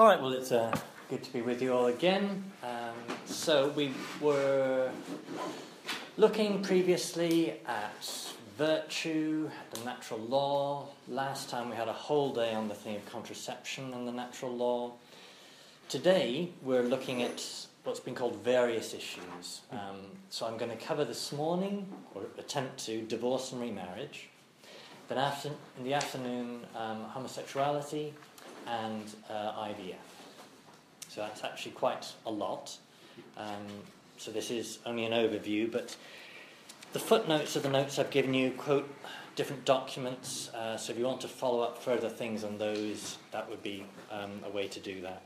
All right, well, it's uh, good to be with you all again. Um, so, we were looking previously at virtue, the natural law. Last time we had a whole day on the theme of contraception and the natural law. Today, we're looking at what's been called various issues. Um, so, I'm going to cover this morning, or attempt to, divorce and remarriage. Then, after, in the afternoon, um, homosexuality and uh, IVF. So that's actually quite a lot. Um, so this is only an overview, but the footnotes of the notes I've given you quote different documents. Uh, so if you want to follow up further things on those, that would be um, a way to do that.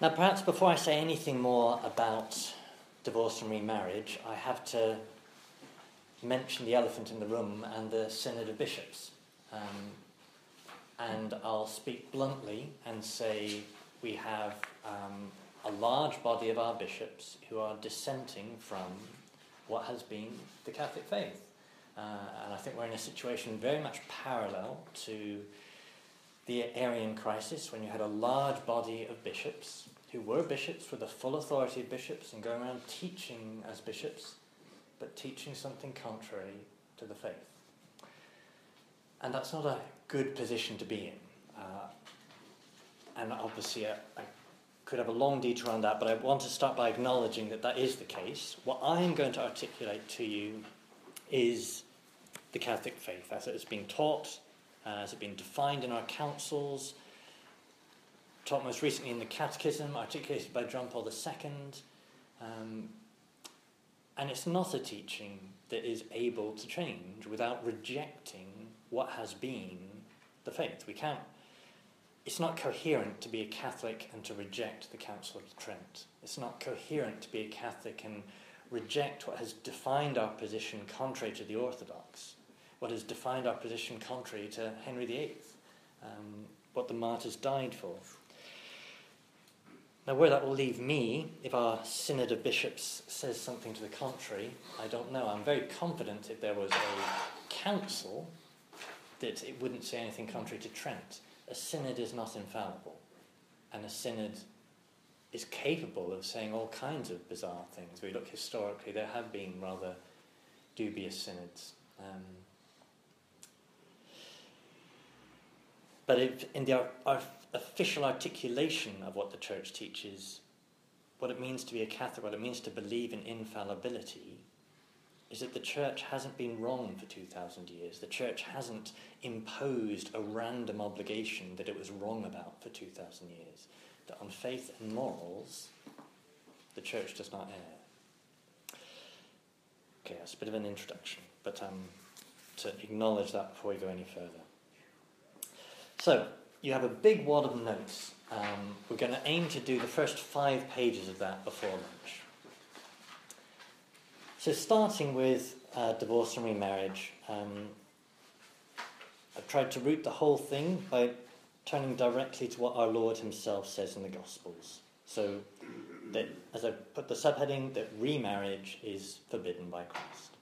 Now, perhaps before I say anything more about divorce and remarriage, I have to mention the elephant in the room and the Synod of Bishops. Um, and I'll speak bluntly and say we have um, a large body of our bishops who are dissenting from what has been the Catholic faith. Uh, and I think we're in a situation very much parallel to the Arian crisis when you had a large body of bishops who were bishops with the full authority of bishops and going around teaching as bishops, but teaching something contrary to the faith. And that's not a good position to be in. Uh, and obviously, I, I could have a long detour on that, but I want to start by acknowledging that that is the case. What I am going to articulate to you is the Catholic faith as it has been taught, uh, as it has been defined in our councils, taught most recently in the Catechism, articulated by John Paul II. Um, and it's not a teaching that is able to change without rejecting what has been the faith. We can't. It's not coherent to be a Catholic and to reject the Council of Trent. It's not coherent to be a Catholic and reject what has defined our position contrary to the Orthodox, what has defined our position contrary to Henry VIII, um, what the martyrs died for. Now, where that will leave me, if our Synod of Bishops says something to the contrary, I don't know. I'm very confident if there was a council that it wouldn't say anything contrary to Trent. A synod is not infallible, and a synod is capable of saying all kinds of bizarre things. We look historically, there have been rather dubious synods. Um, but if, in the our official articulation of what the church teaches, what it means to be a Catholic, what it means to believe in infallibility, is that the church hasn't been wrong for 2,000 years. The church hasn't imposed a random obligation that it was wrong about for 2,000 years. That on faith and morals, the church does not err. Okay, that's a bit of an introduction, but um, to acknowledge that before we go any further. So, you have a big wad of notes. Um, we're going to aim to do the first five pages of that before lunch. So, starting with uh, divorce and remarriage, um, I've tried to root the whole thing by turning directly to what our Lord Himself says in the Gospels. So, that as I put the subheading, that remarriage is forbidden by Christ.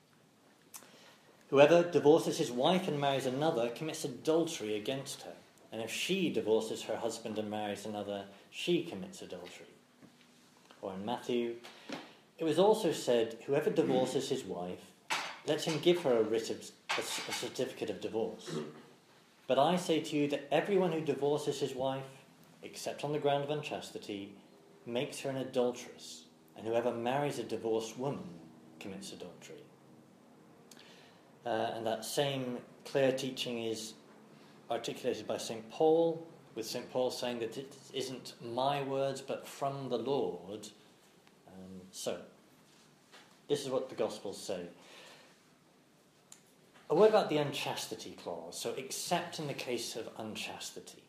Whoever divorces his wife and marries another commits adultery against her. And if she divorces her husband and marries another, she commits adultery. Or in Matthew, it was also said, Whoever divorces his wife, let him give her a writ of a, a certificate of divorce. But I say to you that everyone who divorces his wife, except on the ground of unchastity, makes her an adulteress, and whoever marries a divorced woman commits adultery. Uh, and that same clear teaching is articulated by St. Paul, with St. Paul saying that it isn't my words but from the Lord so, this is what the Gospels say. A word about the unchastity clause. So, except in the case of unchastity.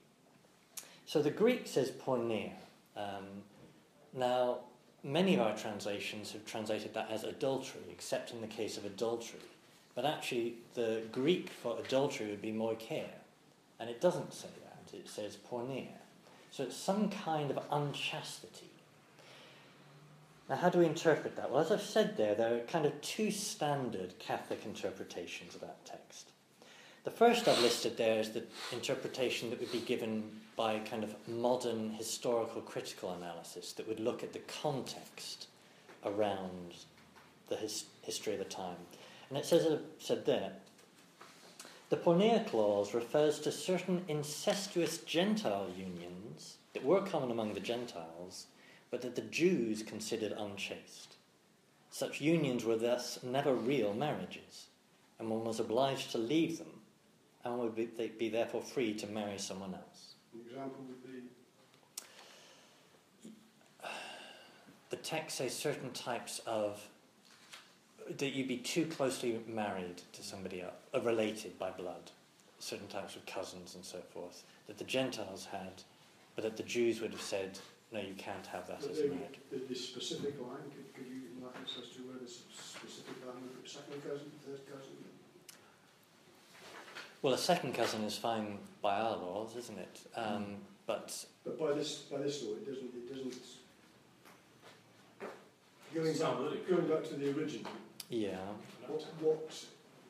So, the Greek says porneia. Um, now, many of our translations have translated that as adultery, except in the case of adultery. But actually, the Greek for adultery would be moicheia. And it doesn't say that, it says porneia. So, it's some kind of unchastity. Now, how do we interpret that? Well, as I've said there, there are kind of two standard Catholic interpretations of that text. The first I've listed there is the interpretation that would be given by kind of modern historical critical analysis that would look at the context around the his, history of the time. And it says, said there, the Porneia clause refers to certain incestuous Gentile unions that were common among the Gentiles, but that the Jews considered unchaste. Such unions were thus never real marriages, and one was obliged to leave them, and would be, be therefore free to marry someone else. An example would be the text says certain types of that you'd be too closely married to somebody else, uh, related by blood, certain types of cousins and so forth, that the Gentiles had, but that the Jews would have said, no, you can't have that but as a the, marriage. the, the specific line. Could, could you enlighten us as to where the specific line would be? Second cousin, third cousin? Well, a second cousin is fine by our laws, isn't it? Um, but But by this by this law, it doesn't it doesn't. Going back, going back to the original, yeah, what, what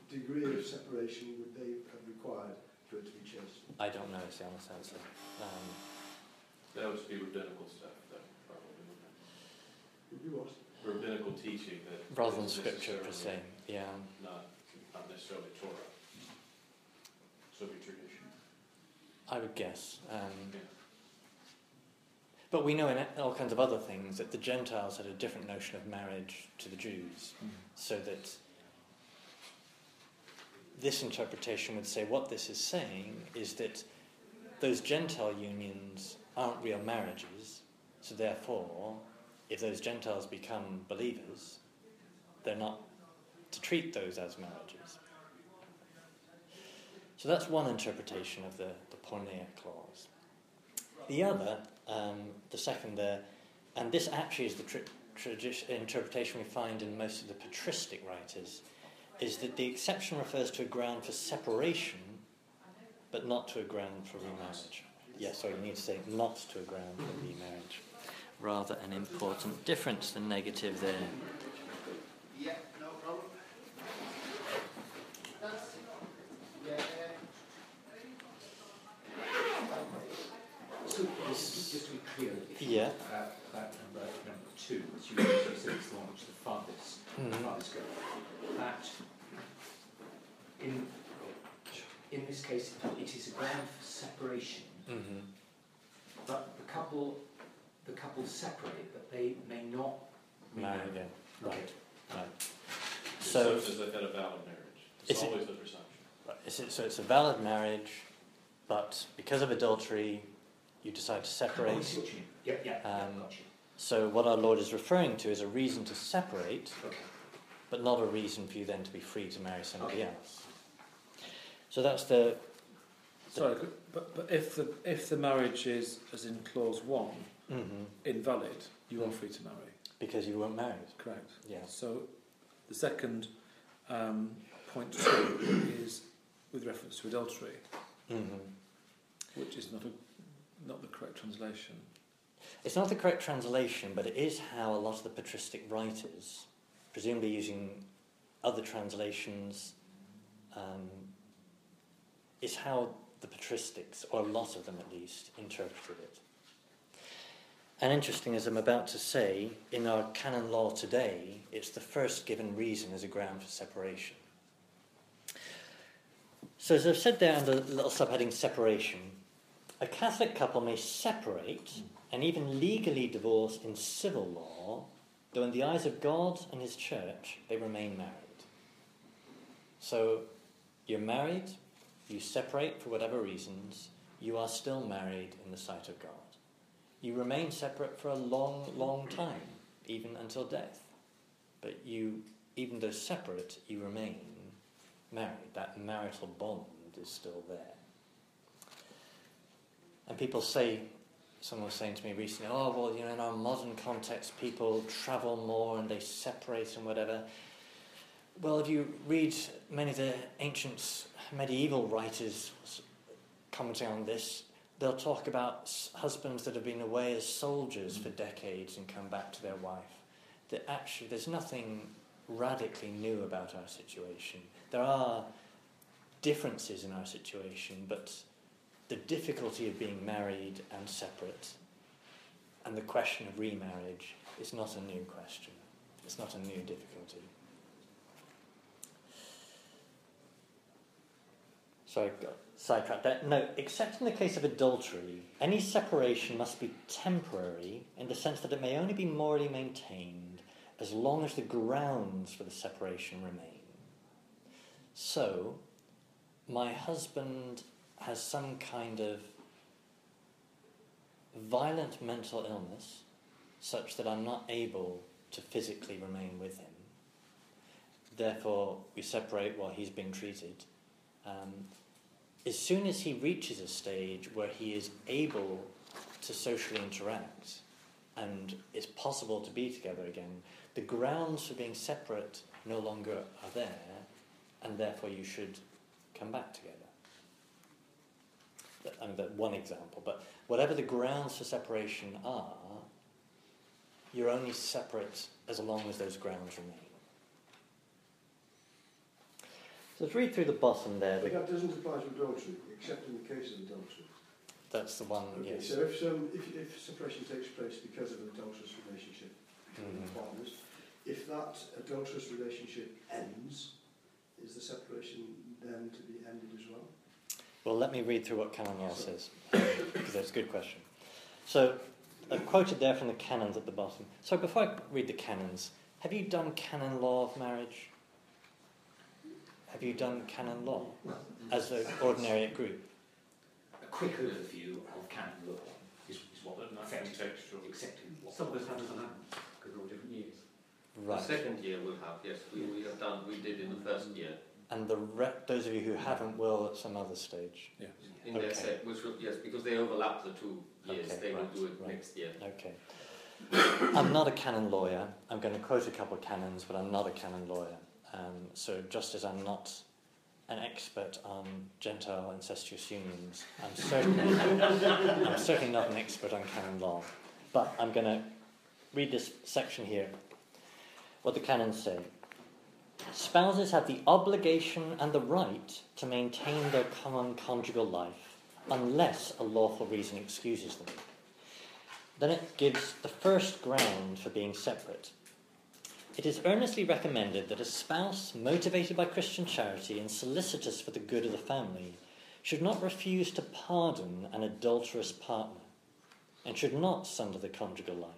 degree of separation would they have required for it to be chaste? I don't know is the honest answer. Um, That would be rabbinical stuff, though, probably. wouldn't be what? Rabbinical teaching that. rather than is scripture per se, necessarily yeah. Not, not necessarily Torah. So be tradition. I would guess. Um, Yeah. But we know in all kinds of other things that the Gentiles had a different notion of marriage to the Jews, so that this interpretation would say what this is saying is that those Gentile unions aren't real marriages, so therefore, if those Gentiles become believers, they're not to treat those as marriages. So that's one interpretation of the, the porneia clause. The other, um, the second there, and this actually is the tr- tradi- interpretation we find in most of the patristic writers, is that the exception refers to a ground for separation, but not to a ground for remarriage. Yes, sorry, you need to say not to a ground for remarriage. Rather an important difference, the negative there. Yeah, no problem. Yeah, So just, just to be clear, if Yeah. look that number, number two, which you, as you said is the one which the farthest, Mhm. farthest go, that in, in this case, it is a ground for separation, Mm-hmm. but the couple, the couple separate, but they may not Marry remarry. again. Okay. Right. Right. The So, assumption is that that a valid marriage. Is It's it- always the presumption. Right, is it- so it's a valid marriage, but because of adultery, you decide to Oh, separate. see what you mean. Yep, yeah, Um, got. So what our Lord is referring to is a reason to separate, Okay. but not a reason for you then to be free to marry somebody Okay. else. So that's the Sorry, could- but, but if the if the marriage is, as in clause one, mhm, invalid, you are free to marry. because you weren't married. Correct. Yeah. So the second um, point two is with reference to adultery, hmm which is not a not the correct translation. It's not the correct translation, but it is how a lot of the patristic writers, presumably using other translations, um, is how the patristics, or a lot of them at least, interpreted it. And interesting, as I'm about to say, in our canon law today, it's the first given reason as a ground for separation. So, as I've said there under the little subheading separation, a Catholic couple may separate and even legally divorce in civil law, though in the eyes of God and His Church, they remain married. So, you're married, you separate for whatever reasons, you are still married in the sight of God. You remain separate for a long, long time, even until death. But you, even though separate, you remain married. That marital bond is still there. And people say, someone was saying to me recently, oh, well, you know, in our modern context, people travel more and they separate and whatever. Well, if you read many of the ancient medieval writers commenting on this, they'll talk about husbands that have been away as soldiers for mm. decades and come back to their wife. That actually, there's nothing radically new about our situation. There are differences in our situation, but the difficulty of being married and separate and the question of remarriage is not a new question. It's not a new difficulty. So I got sidetracked there. No, except in the case of adultery, any separation must be temporary in the sense that it may only be morally maintained as long as the grounds for the separation remain. So, my husband has some kind of violent mental illness such that I'm not able to physically remain with him. Therefore, we separate while he's being treated. Um, as soon as he reaches a stage where he is able to socially interact and it's possible to be together again, the grounds for being separate no longer are there, and therefore you should come back together. I mean, that's one example, but whatever the grounds for separation are, you're only separate as long as those grounds remain. So let's read through the bottom there. But that doesn't apply to adultery, except in the case of adultery. That's the one, Okay, yes. so if, some, if, if separation takes place because of an adulterous relationship between Mhm. partners, if that adulterous relationship ends, is the separation then to be ended as well? Well, let me read through what canon law says, because that's a good question. So, I've quoted there from the canons at the bottom. So, before I read the canons, have you done canon law of marriage? Have you done canon law as an ordinary group? A quick overview of canon law is, is what But nothing affected, textual. accepted what Some of us haven't done that because they're all different years. Right. The second year we'll have, yes, we, we have done, we did in the first year. And the re- those of you who haven't will at some other stage. In their set, which will, yes, because they overlap the two years, Okay, they will do it right. next year. Okay. I'm not a canon lawyer. I'm going to quote a couple of canons, but I'm not a canon lawyer. Um, so just as I'm not an expert on Gentile incestuous unions, I'm certainly, I'm certainly not an expert on canon law. But I'm going to read this section here. What the canons say. Spouses have the obligation and the right to maintain their common conjugal life unless a lawful reason excuses them. Then it gives the first ground for being separate. It is earnestly recommended that a spouse motivated by Christian charity and solicitous for the good of the family should not refuse to pardon an adulterous partner and should not sunder the conjugal life.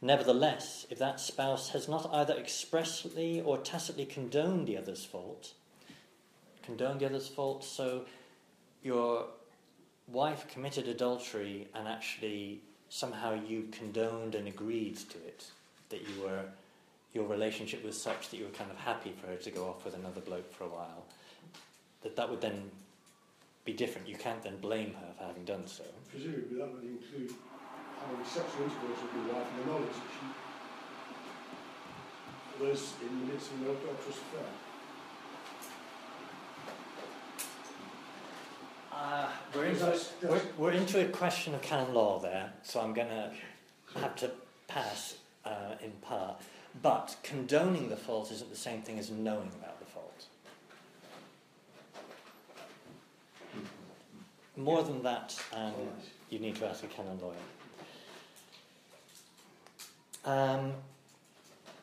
Nevertheless, if that spouse has not either expressly or tacitly condoned the other's fault, condoned the other's fault, so your wife committed adultery and actually somehow you condoned and agreed to it, that you were your relationship was such that you were kind of happy for her to go off with another bloke for a while, that that would then be different. You can't then blame her for having done so. Presumably that would include having sexual intercourse with your wife and the knowledge that she was in the midst of an adulterous affair. Uh, we're, into, that's- we're, we're into a question of canon law there, so I'm going to have to pass uh, in part. But condoning the fault isn't the same thing as knowing about the fault. More than that, um, you need to ask a canon lawyer. Um,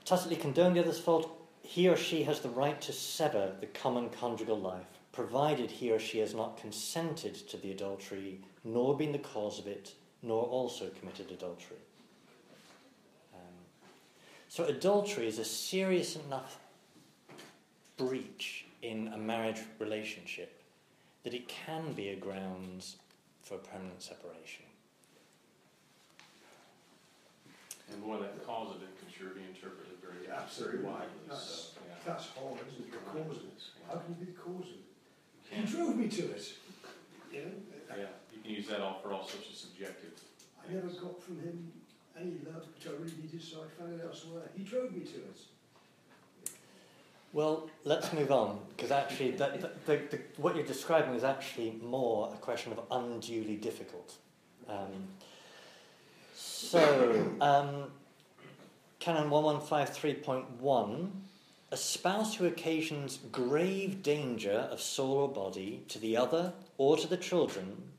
tacitly condone the other's fault, he or she has the right to sever the common conjugal life, provided he or she has not consented to the adultery, nor been the cause of it, nor also committed adultery. So, adultery is a serious enough breach in a marriage relationship that it can be a grounds for permanent separation. And boy, that cause of it can sure be interpreted very, Yeah, very absolutely. widely, That's- so, yeah. That's horror, isn't it? The cause of it. How can you be the cause of it? He Can't- drove me to it. You know? Yeah, you can use that all for all sorts of subjective. I never got from him any love which I really needed, so I found it elsewhere. He drove me to it. Well, let's move on because actually, the, the, what you're describing is actually more a question of unduly difficult. Um, so, um, Canon 1153.1 a spouse who occasions grave danger of soul or body to the other or to the children,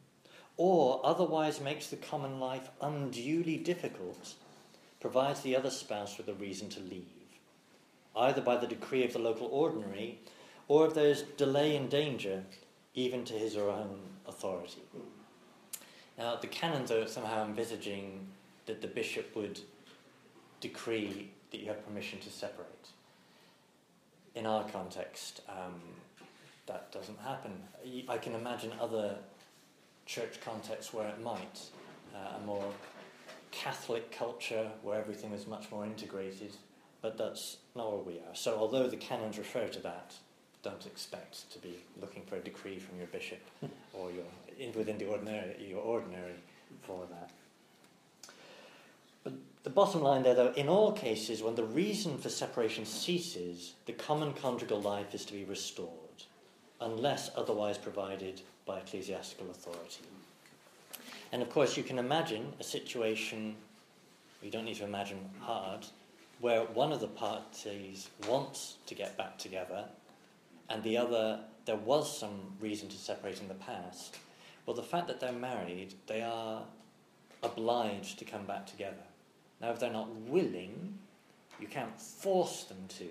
or otherwise makes the common life unduly difficult, provides the other spouse with a reason to leave, either by the decree of the local ordinary or if there is delay and danger, even to his or her own authority. Now, the canons are somehow envisaging that the bishop would decree that you have permission to separate. In our context, um, that doesn't happen. I can imagine other church contexts where it might, uh, a more Catholic culture where everything is much more integrated, but that's not where we are. So, although the canons refer to that, don't expect to be looking for a decree from your bishop or your in, within the ordinary your ordinary for that. But the bottom line there, though, in all cases, when the reason for separation ceases, the common conjugal life is to be restored, unless otherwise provided by ecclesiastical authority. And of course, you can imagine a situation, you don't need to imagine hard, where one of the parties wants to get back together and the other, there was some reason to separate in the past. Well, the fact that they're married, they are obliged to come back together. Now, if they're not willing, you can't force them to,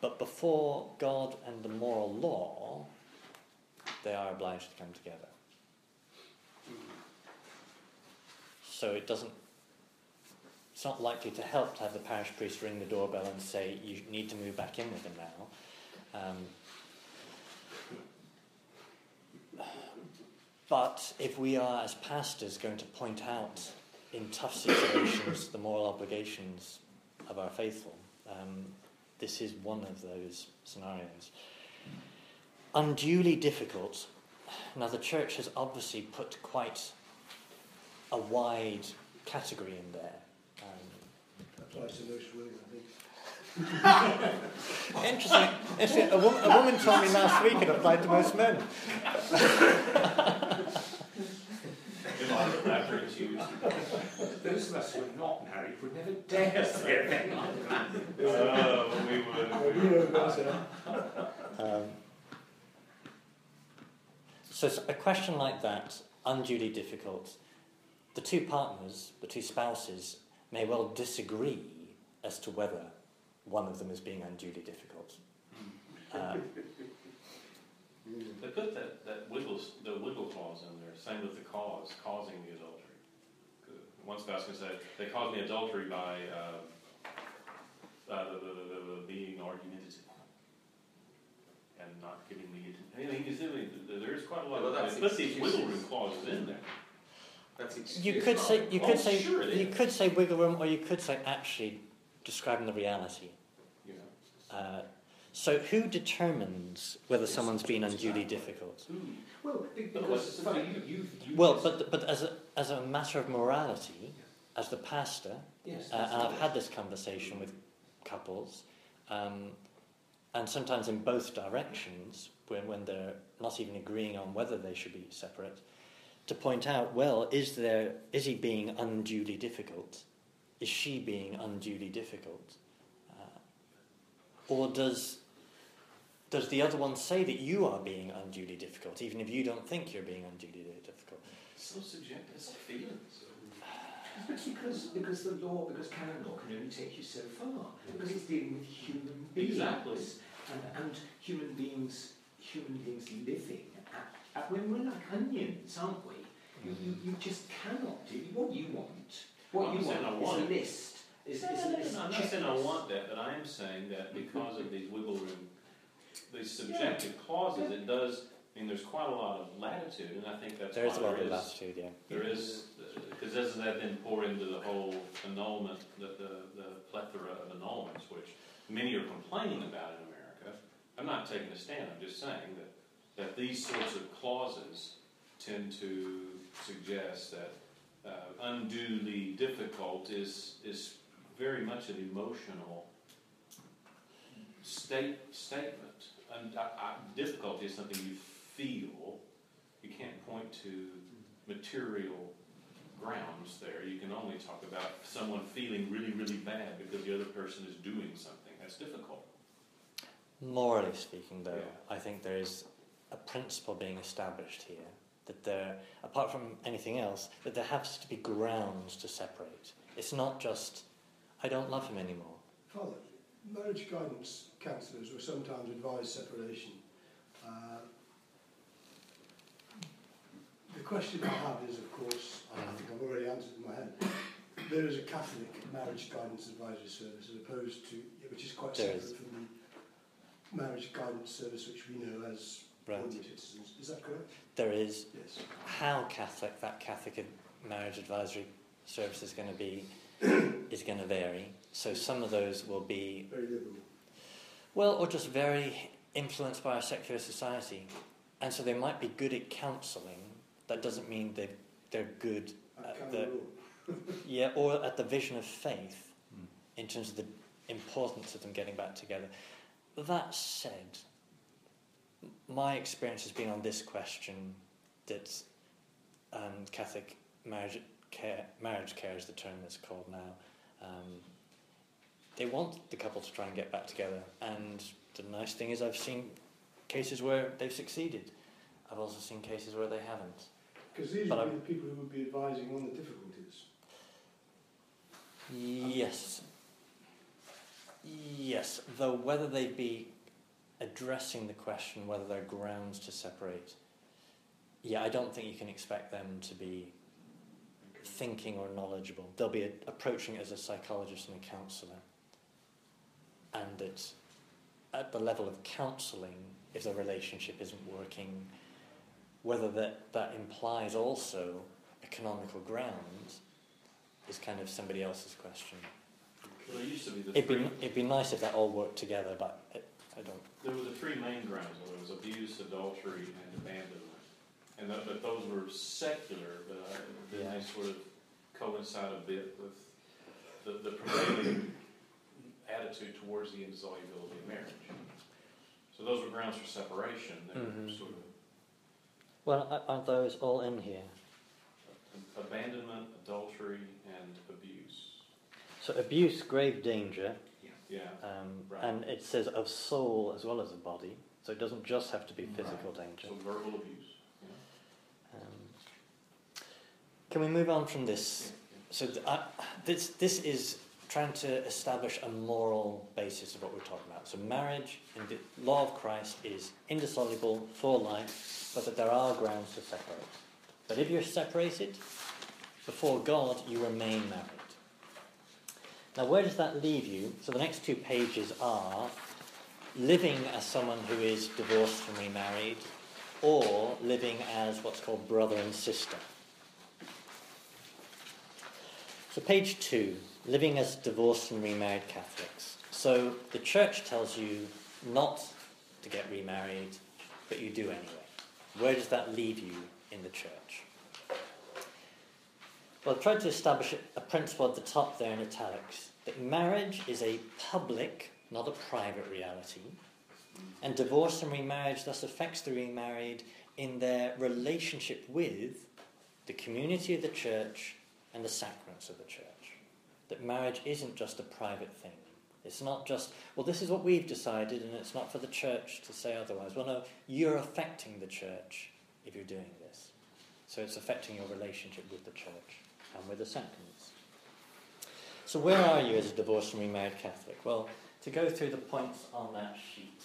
but before God and the moral law, they are obliged to come together. So it doesn't, it's not likely to help to have the parish priest ring the doorbell and say, you need to move back in with them now. Um, But if we are, as pastors, going to point out in tough situations the moral obligations of our faithful, um, this is one of those scenarios. Unduly difficult. Now, the church has obviously put quite a wide category in there. Um, applies to most women, Interesting. Interesting. A, wo- a woman told me last week it applied to most men. Those of us who are not married would never dare say anything like that. Oh, we would. Um, so a question like that, unduly difficult, the two partners, the two spouses, may well disagree as to whether one of them is being unduly difficult. Uh, they put that, that wiggle, the wiggle clause in there, same with the cause, causing the adultery. One spouse can say, they caused me adultery by uh, uh, the, the, the, the, being argumentative and not giving me. I mean, you see, there is quite a lot well, of. Put these wiggle room clauses in there. you could say you could oh, say sure you could say wiggle room, or you could say actually describing the reality. Yeah. Uh, so, who determines whether someone's been unduly difficult? Well, because you, you, you well, but but as a as a matter of morality, as the pastor, yes, uh, and I've had this conversation with couples, um, and sometimes in both directions, when when they're not even agreeing on whether they should be separate, to point out, well, is there is he being unduly difficult? Is she being unduly difficult? Uh, or does does the other one say that you are being unduly difficult, even if you don't think you're being unduly difficult? So subjective, it's feelings. Because, because the law, because canon law can only take you so far, because it's dealing with human beings. Exactly. And, and human beings, human beings living. At, at, when we're like onions, aren't we? You, you, mm. you just cannot do what you want. What well, you want, want is a list. Is, no, is, no, is, no, I'm not saying I want that, but I am saying that because of these wiggle room these subjective clauses, it does. I mean, there's quite a lot of latitude, and I think that's there is a lot of latitude. Yeah, there is because doesn't that then pour into the whole annulment, the, the the plethora of annulments, which many are complaining about in America. I'm not taking a stand. I'm just saying that that these sorts of clauses tend to suggest that uh, unduly difficult is is very much an emotional state statement and I, I, difficulty is something you feel. You can't point to material grounds there. You can only talk about someone feeling really, really bad because the other person is doing something. That's difficult. Morally speaking, though, Yeah. I think there is a principle being established here that there, apart from anything else, that there has to be grounds to separate. It's not just, I don't love him anymore. Father, marriage guidance counsellors will sometimes advise separation. Uh, the question I have is, of course, I mm-hmm. think I've already answered in my head. There is a Catholic marriage guidance advisory service as opposed to, which is quite There separate is. from the marriage guidance service which we know as Right. ordinary citizens. Is that correct? There is Yes. how Catholic that Catholic marriage advisory service is going to be is going to vary. So some of those will be Very liberal. well, or just very influenced by our secular society, and so they might be good at counselling. That doesn't mean they they're good At the- Yeah, or at the vision of faith Mm. in terms of the importance of them getting back together. That said, my experience has been on this question that um, Catholic marriage care, marriage care is the term that's called now. Um, they want the couple to try and get back together, and the nice thing is I've seen cases where they've succeeded. I've also seen cases where they haven't. Because these But would be I'm- the people who would be advising on the difficulties. Yes. Yes, though whether they be addressing the question whether there are grounds to separate, yeah, I don't think you can expect them to be thinking or knowledgeable. They'll be a- approaching it as a psychologist and a counsellor. And it's at the level of counselling, if the relationship isn't working, whether that, that implies also economical grounds is kind of somebody else's question. Well, there used to be the It'd be, it'd be nice if that all worked together, but it, I don't. there were the three main grounds, there was abuse, adultery, and abandonment. And that, but those were secular, but I, then Yeah. they sort of coincide a bit with the, the prevailing attitude towards the indissolubility of marriage. So those were grounds for separation, they were Mhm. sort of Well, aren't those all in here? abandonment, adultery, and abuse. So abuse, grave danger, Yeah, um, Right. and it says of soul as well as of body. So it doesn't just have to be physical danger. so verbal abuse. Yeah. Um, can we move on from this? So th- I, this this is trying to establish a moral basis of what we're talking about. So marriage in the law of Christ is indissoluble for life, but that there are grounds to separate. But if you're separated before God, you remain married. Now, where does that leave you? So the next two pages are living as someone who is divorced and remarried, or living as what's called brother and sister. So, page two, living as divorced and remarried Catholics. So, the church tells you not to get remarried, but you do anyway. Where does that leave you in the church? Well, I've tried to establish a principle at the top there in italics that marriage is a public, not a private reality, and divorce and remarriage thus affects the remarried in their relationship with the community of the church and the sacraments of the church. That marriage isn't just a private thing. It's not just, well, this is what we've decided, and it's not for the church to say otherwise. Well, no, you're affecting the church if you're doing this. So it's affecting your relationship with the church and with the sacraments. So, where are you as a divorced and remarried Catholic? Well, to go through the points on that sheet.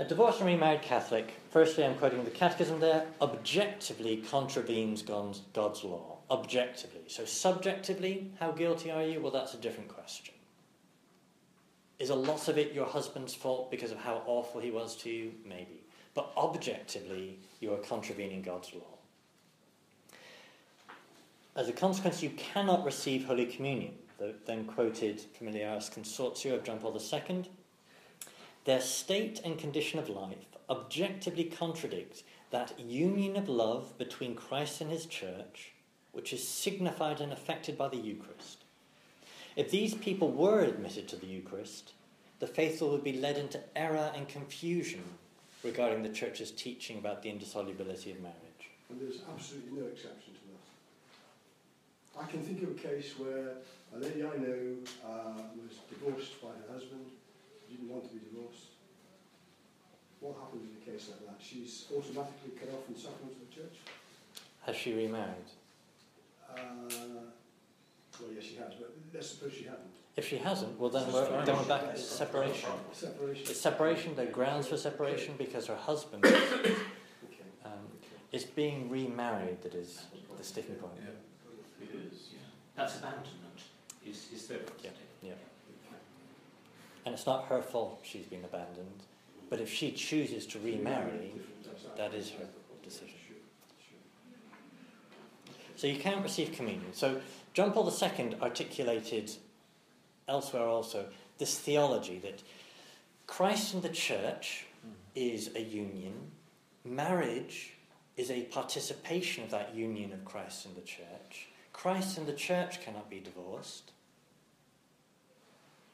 A divorced and remarried Catholic, firstly, I'm quoting the Catechism there, objectively contravenes God's, law. Objectively. So, subjectively, how guilty are you? Well, that's a different question. Is a lot of it your husband's fault because of how awful he was to you? Maybe. But objectively, you are contravening God's law. As a consequence, you cannot receive Holy Communion. The then quoted Familiaris Consortio of John Paul II. Their state and condition of life objectively contradict that union of love between Christ and his church, which is signified and affected by the Eucharist. If these people were admitted to the Eucharist, the faithful would be led into error and confusion regarding the church's teaching about the indissolubility of marriage. And there's absolutely no exception to that. I can think of a case where a lady I know uh, was divorced by her husband, didn't want to be divorced. What happens in a case like that? She's automatically cut off from sacraments of the church? Has she remarried? Uh, well, yes, she has, but let's suppose she hadn't. If she hasn't, well then we're, then we're back to separation. Separation. It's separation, there are grounds for separation because her husband Okay. um, is being remarried that is the sticking point. Yeah. It is, yeah. That's abandonment. Is is there? Yeah. And it's not her fault she's been abandoned, but if she chooses to remarry, that is her decision. So you can't receive communion. So John Paul II articulated elsewhere also this theology that Christ and the church is a union, marriage is a participation of that union of Christ and the church. Christ and the church cannot be divorced.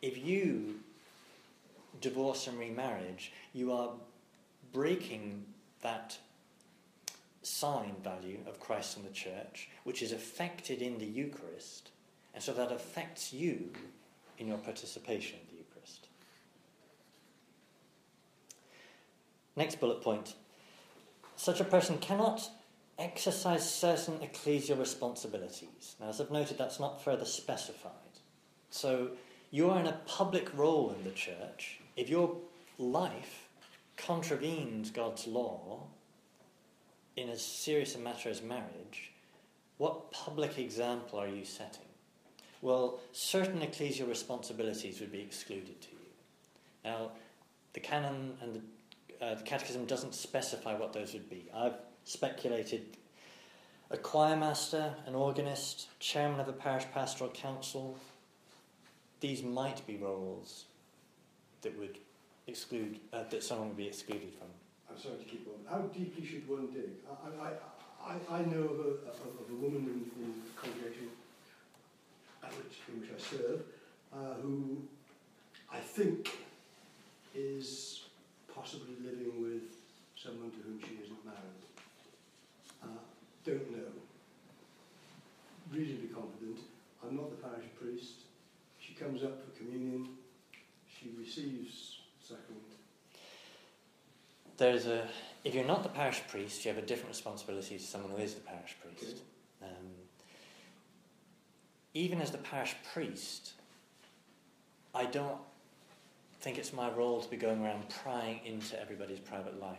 If you divorce and remarriage, you are breaking that sign value of Christ and the church, which is affected in the Eucharist, and so that affects you in your participation in the Eucharist. Next bullet point. Such a person cannot exercise certain ecclesial responsibilities. Now, as I've noted, that's not further specified. So, you are in a public role in the church. If your life contravenes God's law in as serious a matter as marriage, what public example are you setting? Well, certain ecclesial responsibilities would be excluded to you. Now, the canon and the, uh, the catechism doesn't specify what those would be. I've speculated a choir master, an organist, chairman of a parish pastoral council. These might be roles that would exclude uh, that someone would be excluded from. I'm sorry to keep on. How deeply should one dig? I, I, I, I know of a, of, of a woman in, in the congregation at which, in which I serve uh, who I think is possibly living with someone to whom she isn't married. Uh, don't know. Reasonably confident. I'm not the parish priest. She comes up for communion. She receives sacrament. There's a if you're not the parish priest, you have a different responsibility to someone who is the parish priest. Um, even as the parish priest, I don't think it's my role to be going around prying into everybody's private life.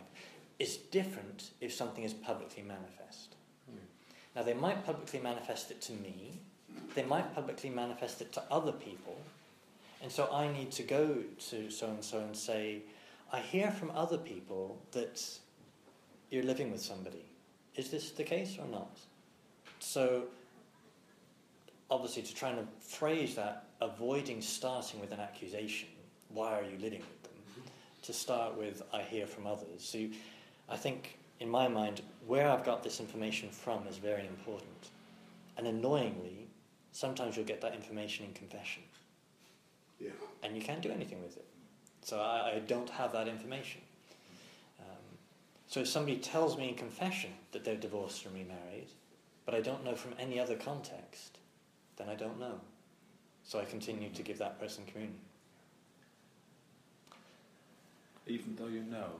It's different if something is publicly manifest. Now, they might publicly manifest it to me, they might publicly manifest it to other people, and so I need to go to so and so and say, I hear from other people that you're living with somebody. Is this the case or not? So, obviously, to try and phrase that, avoiding starting with an accusation, why are you living with them? Mm-hmm. To start with, I hear from others. So, you, I think, in my mind, where I've got this information from is very important. And annoyingly, sometimes you'll get that information in confession, Yeah. and you can't do anything with it. So I, I don't have that information. Um, so if somebody tells me in confession that they're divorced and remarried, but I don't know from any other context, then I don't know. So I continue to give that person communion. Even though you know.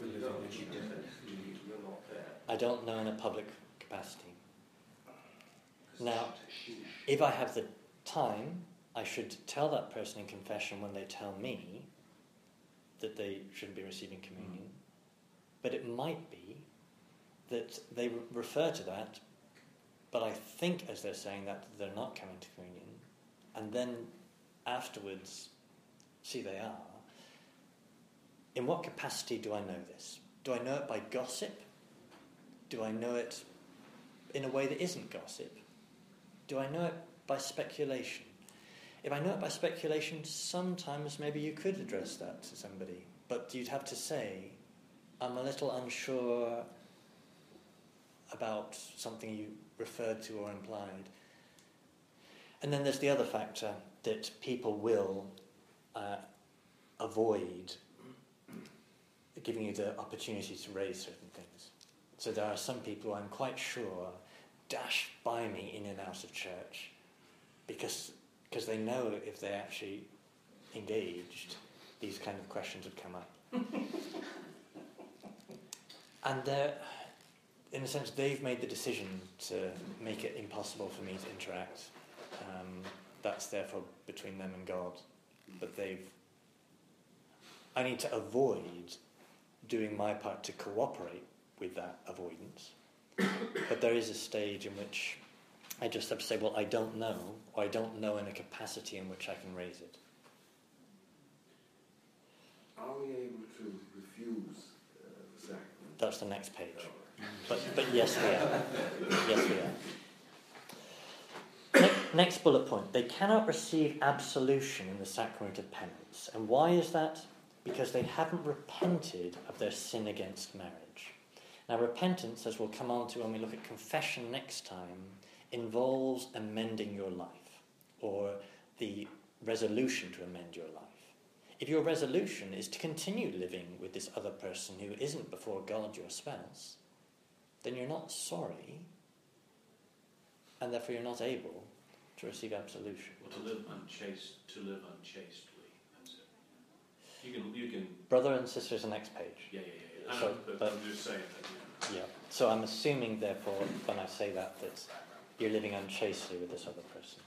You don't keep defence, you, you're. I don't know in a public capacity. Now, if I have the time, I should tell that person in confession when they tell me that they shouldn't be receiving communion. Mm. But it might be that they re- refer to that, but I think as they're saying that they're not coming to communion, and then afterwards, see they are. In what capacity do I know this? Do I know it by gossip? Do I know it in a way that isn't gossip? Do I know it by speculation? If I know it by speculation, sometimes maybe you could address that to somebody, but you'd have to say, I'm a little unsure about something you referred to or implied. And then there's the other factor that people will uh, avoid giving you the opportunity to raise certain things. So there are some people I'm quite sure dash by me in and out of church because because they know if they actually engaged, these kind of questions would come up. and they're, in a sense, they've made the decision to make it impossible for me to interact. Um, that's therefore between them and God. But they've. I need to avoid doing my part to cooperate with that avoidance. but there is a stage in which I just have to say, well, I don't know, or I don't know in a capacity in which I can raise it. Are we able to refuse uh, the sacrament? That's the next page. But, but yes, we are. Yes, we are. Ne- next bullet point. They cannot receive absolution in the sacrament of penance. And why is that? Because they haven't repented of their sin against marriage. Now, repentance, as we'll come on to when we look at confession next time, involves amending your life or the resolution to amend your life. If your resolution is to continue living with this other person who isn't before God your spouse, then you're not sorry, and therefore you're not able to receive absolution. Well, to live unchaste, to live unchastely. That's it. You can, you can. Brother and sister is the next page. Yeah, yeah, yeah. yeah. So, know, but, but- I'm just saying that. Yeah. So I'm assuming, therefore, when I say that, that you're living unchastely with this other person.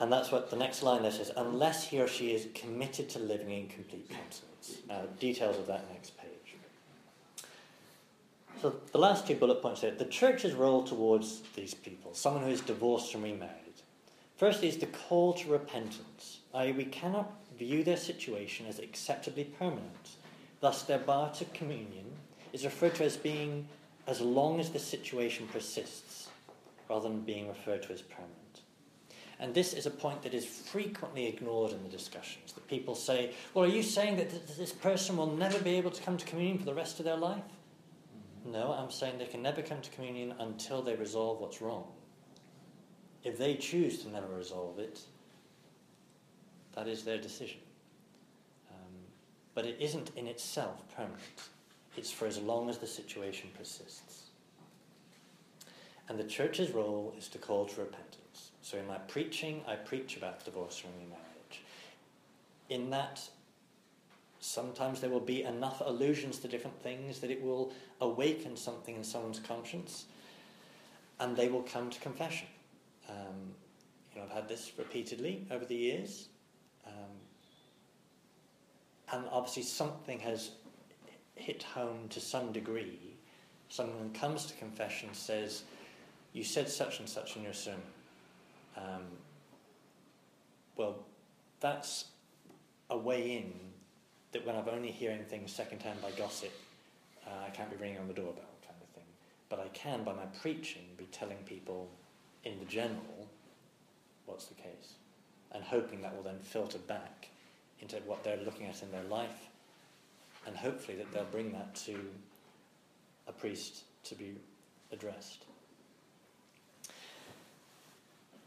And that's what the next line there says, unless he or she is committed to living in complete continence. Now, details of that next page. So the last two bullet points there the church's role towards these people, someone who is divorced and remarried. Firstly is the call to repentance, i.e. we cannot view their situation as acceptably permanent. Thus their bar to communion is referred to as being as long as the situation persists, rather than being referred to as permanent. And this is a point that is frequently ignored in the discussions. That people say, Well, are you saying that th- this person will never be able to come to communion for the rest of their life? No, I'm saying they can never come to communion until they resolve what's wrong. If they choose to never resolve it, that is their decision. Um, but it isn't in itself permanent. It's for as long as the situation persists. And the church's role is to call to repentance. So in my preaching, I preach about divorce and remarriage. In that, sometimes there will be enough allusions to different things that it will awaken something in someone's conscience, and they will come to confession. Um, you know, I've had this repeatedly over the years, um, and obviously something has hit home to some degree. Someone comes to confession says, "You said such and such in your sermon." Um, well, that's a way in that when I'm only hearing things secondhand by gossip, uh, I can't be ringing on the doorbell kind of thing. But I can, by my preaching, be telling people in the general what's the case, and hoping that will then filter back into what they're looking at in their life, and hopefully that they'll bring that to a priest to be addressed.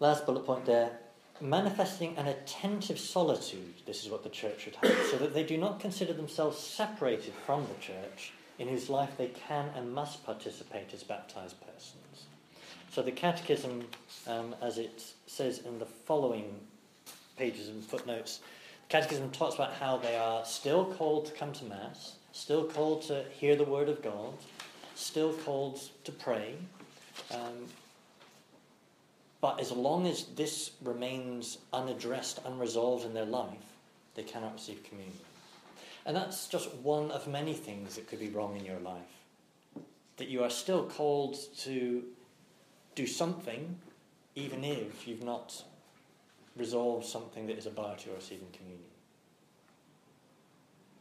Last bullet point there manifesting an attentive solitude, this is what the church should have, so that they do not consider themselves separated from the church, in whose life they can and must participate as baptized persons. So the Catechism, um, as it says in the following pages and footnotes, the Catechism talks about how they are still called to come to Mass, still called to hear the Word of God, still called to pray. Um, but as long as this remains unaddressed, unresolved in their life, they cannot receive communion. And that's just one of many things that could be wrong in your life. That you are still called to do something, even if you've not resolved something that is a bar to your receiving communion.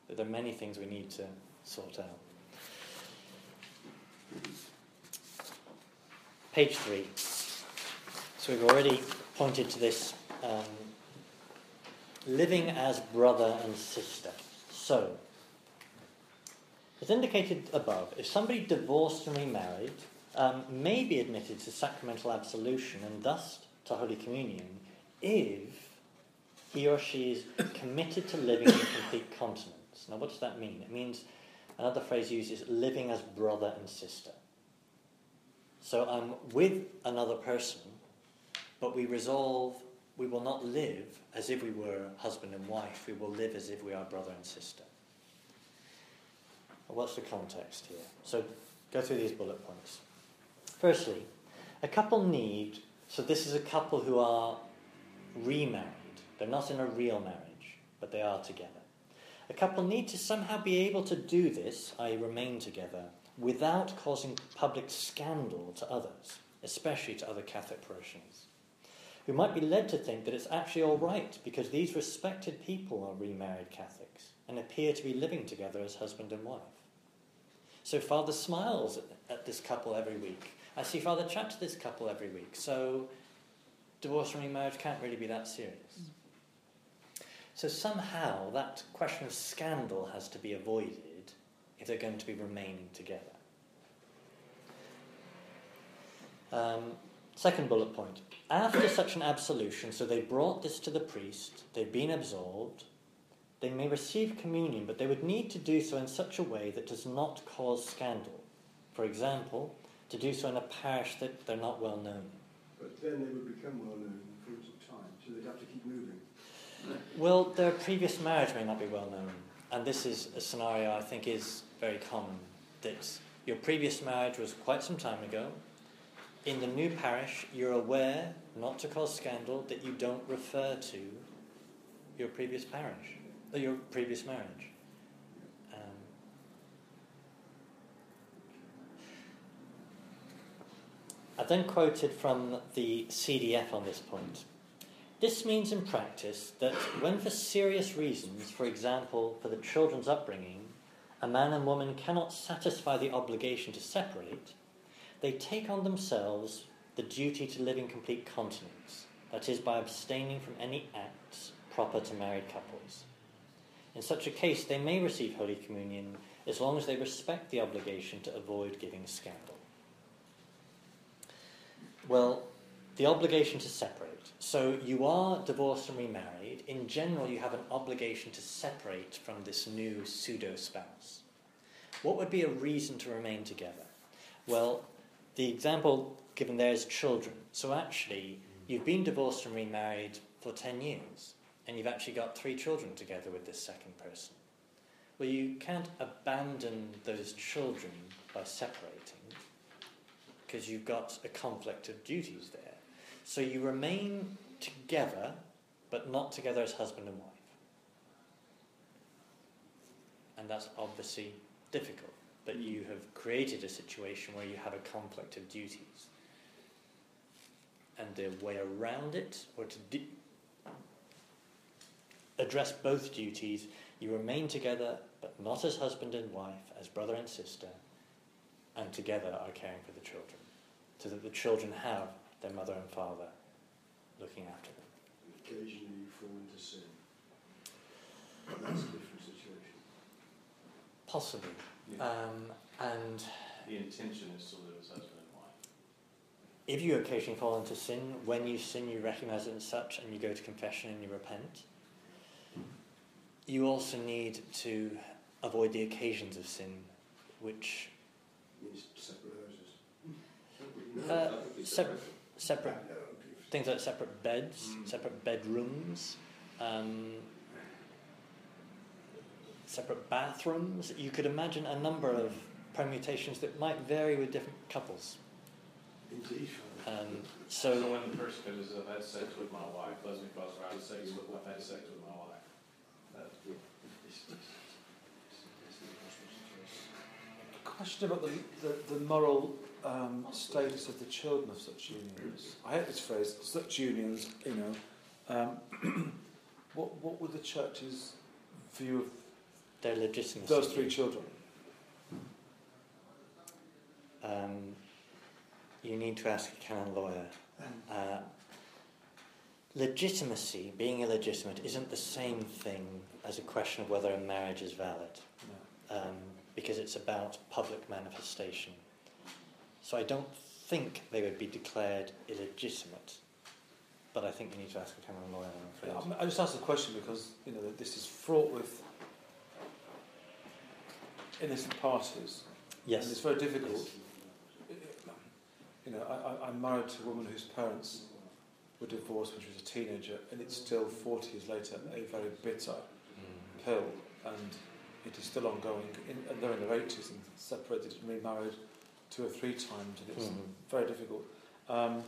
That there are many things we need to sort out. Page three. So we've already pointed to this um, living as brother and sister. So, as indicated above, if somebody divorced and remarried um, may be admitted to sacramental absolution and thus to Holy Communion if he or she is committed to living in complete continence. Now, what does that mean? It means, another phrase used is living as brother and sister. So I'm with another person, but we resolve we will not live as if we were husband and wife, we will live as if we are brother and sister. What's the context here? So go through these bullet points. Firstly, a couple need, so this is a couple who are remarried. They're not in a real marriage, but they are together. A couple need to somehow be able to do this, i.e., remain together, without causing public scandal to others, especially to other Catholic parishioners, who might be led to think that it's actually all right because these respected people are remarried Catholics and appear to be living together as husband and wife. So Father smiles at this couple every week. I see Father chat to this couple every week. So divorce and remarriage can't really be that serious. So somehow that question of scandal has to be avoided if they're going to be remaining together. Um, second bullet point. After such an absolution, so they brought this to the priest, they've been absolved, they may receive communion, but they would need to do so in such a way that does not cause scandal. For example, to do so in a parish that they're not well known. But then they would become well known in the fullness of time, so they'd have to keep moving. Well, their previous marriage may not be well known, and this is a scenario I think is very common. That your previous marriage was quite some time ago. In the new parish, you're aware, not to cause scandal, that you don't refer to your previous parish, or your previous marriage. Um, I then quoted from the CDF on this point. This means in practice that when, for serious reasons, for example, for the children's upbringing, a man and woman cannot satisfy the obligation to separate, they take on themselves the duty to live in complete continence, that is, by abstaining from any acts proper to married couples. In such a case, they may receive Holy Communion as long as they respect the obligation to avoid giving scandal. Well, the obligation to separate. So you are divorced and remarried. In general, you have an obligation to separate from this new pseudo spouse. What would be a reason to remain together? Well, the example given there is children. So actually, you've been divorced and remarried for 10 years, and you've actually got three children together with this second person. Well, you can't abandon those children by separating because you've got a conflict of duties there. So you remain together, but not together as husband and wife. And that's obviously difficult, but you have created a situation where you have a conflict of duties. And the way around it, or to address both duties, you remain together, but not as husband and wife, as brother and sister, and together are caring for the children, so that the children have their mother and father looking after them. Occasionally you fall into sin. That's a different situation. Possibly. Yeah. Um, and The intention is to live as husband and wife. if you occasionally fall into sin, when you sin, you recognize it as such and you go to confession and you repent. You also need to avoid the occasions of sin, which Means separate houses. uh, separate, separate No, things like separate beds, Mm. separate bedrooms, um, separate bathrooms. You could imagine a number of permutations that might vary with different couples. Indeed. Um, So so, when the person says, I've had sex with my wife, lesbian father, I've had sex with, I've had sex with my wife. That's good. A question about the, the, the moral um, status of the children of such unions. I hate this phrase, such unions, you know. Um, what, what would the church's view their legitimacy. those three children? Um, you need to ask a canon lawyer. Uh, legitimacy, being illegitimate, isn't the same thing as a question of whether a marriage is valid, No. um, because it's about public manifestation. So I don't think they would be declared illegitimate, but I think you need to ask a canon lawyer. I'm Yeah, afraid. I just asked the question because you know that this is fraught with innocent parties, and it's very difficult. you know, I, I, I'm married to a woman whose parents were divorced when she was a teenager, and it's still 40 years later a very bitter pill, and it is still ongoing. In, and they're in their 80s and separated and remarried two or three times, and it's Mhm. very difficult. Um,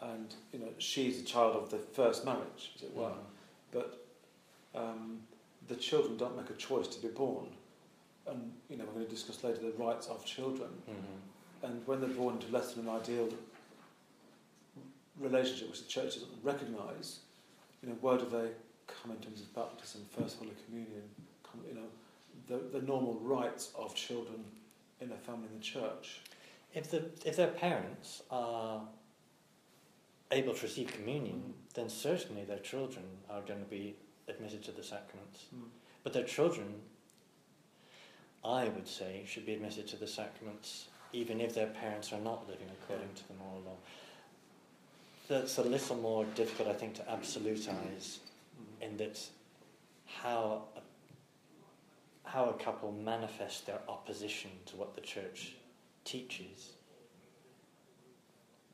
and you know, she's a child of the first marriage, as it were. But um, the children don't make a choice to be born. And you know, we're going to discuss later the rights of children. Mhm. And when they're born into less than an ideal relationship, which the church doesn't recognise, you know, where do they come in terms of baptism, First Holy Communion, you know, the, the normal rights of children in a family in the church? If, the, if their parents are able to receive communion, then certainly their children are going to be admitted to the sacraments. But their children, I would say, should be admitted to the sacraments even if their parents are not living according to the moral law. That's a little more difficult, I think, to absolutize in that how a, how a couple manifest their opposition to what the church teaches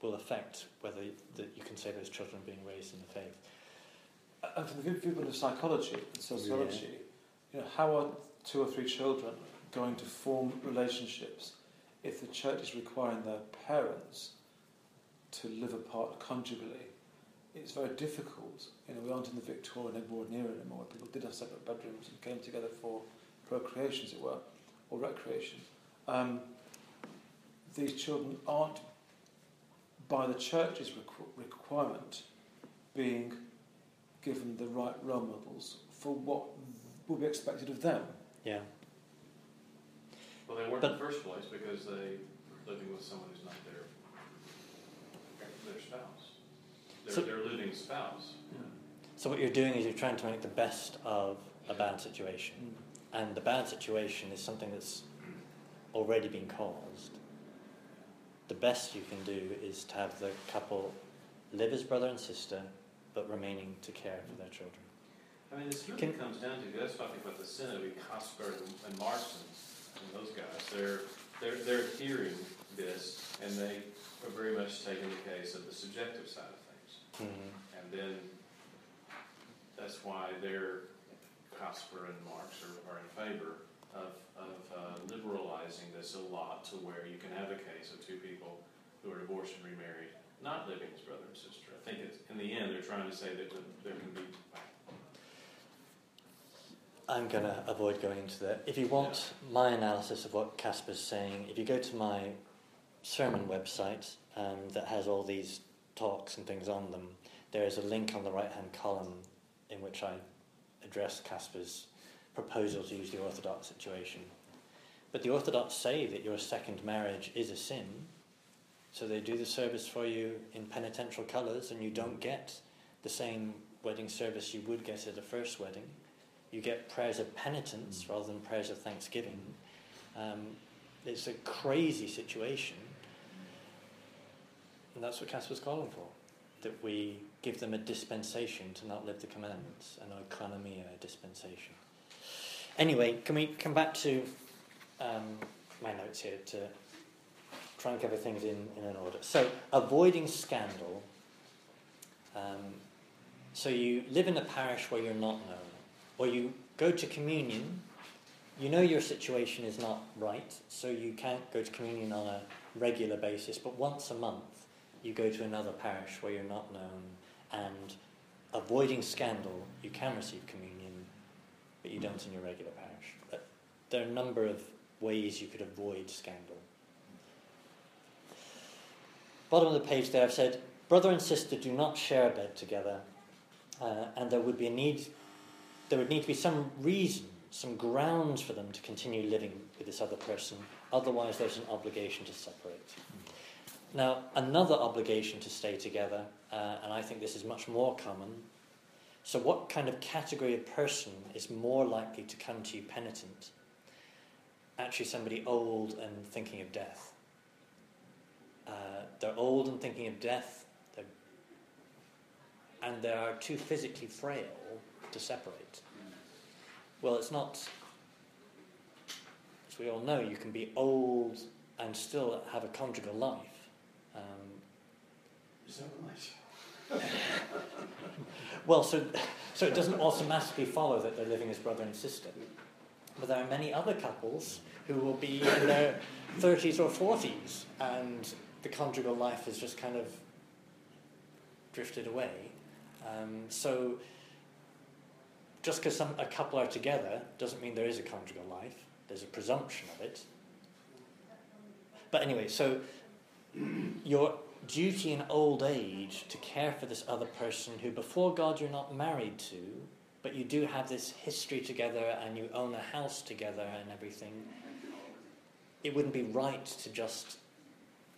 will affect whether that you can say those children are being raised in the faith. And from the view- viewpoint of psychology and sociology, you know, how are two or three children going to form relationships if the church is requiring their parents to live apart conjugally? It's very difficult. You know, we aren't in the Victorian Edward era anymore, where people did have separate bedrooms and came together for procreation, as it were, or recreation. Um, these children aren't, by the church's requ- requirement, being given the right role models for what will be expected of them. Yeah. Well, they weren't But- in the first place because they were living with someone who's not their, their spouse. They're, So- they're living spouse. So what you're doing is you're trying to make the best of a bad situation. Mm. And the bad situation is something that's already been caused. The best you can do is to have the couple live as brother and sister, but remaining to care for their children. I mean, this really Can- comes down to, that's talking about the Synod, of mean, Kasper and, and Marson and those guys, they're, they're, they're hearing this, and they are very much taking the case of the subjective side of things. And then, that's why they're, Kasper and Marx are, are in favor of, of uh, liberalizing this a lot to where you can have a case of two people who are divorced and remarried, not living as brother and sister. I think it's, in the end, they're trying to say that there can be I'm going to avoid going into that. If you want my analysis of what Kasper's saying, if you go to my sermon website um, that has all these talks and things on them, there is a link on the right hand column in which I address Kasper's proposal to use the Orthodox situation. But the Orthodox say that your second marriage is a sin, so they do the service for you in penitential colours, and you don't get the same wedding service you would get at a first wedding. You get prayers of penitence rather than prayers of thanksgiving. Um, it's a crazy situation, and that's what Kasper's calling for. That we give them a dispensation to not live the commandments, an oikonomia a dispensation. Anyway, can we come back to um, my notes here to try and cover things in, in an order? So, avoiding scandal. Um, so, you live in a parish where you're not known, or you go to communion. You know your situation is not right, so you can't go to communion on a regular basis, but once a month you go to another parish where you're not known, and avoiding scandal, you can receive communion, but you don't in your regular parish. But there are a number of ways you could avoid scandal. Bottom of the page there, I've said, brother and sister do not share a bed together, uh, and there would be a need, there would need to be some reason, some grounds for them to continue living with this other person. Otherwise, there's an obligation to separate. Now, another obligation to stay together, uh, and I think this is much more common. So, what kind of category of person is more likely to come to you penitent? Actually, somebody old and thinking of death. Uh, they're old and thinking of death, and they are too physically frail to separate. Well, it's not, as we all know, you can be old and still have a conjugal life. Um, Is that right? well, so, so it doesn't automatically follow that they're living as brother and sister. But there are many other couples who will be in their 30s or 40s and the conjugal life has just kind of drifted away. Um, so just because a couple are together doesn't mean there is a conjugal life. There's a presumption of it. But anyway, so your duty in old age to care for this other person who before God you're not married to, but you do have this history together and you own a house together and everything, it wouldn't be right to just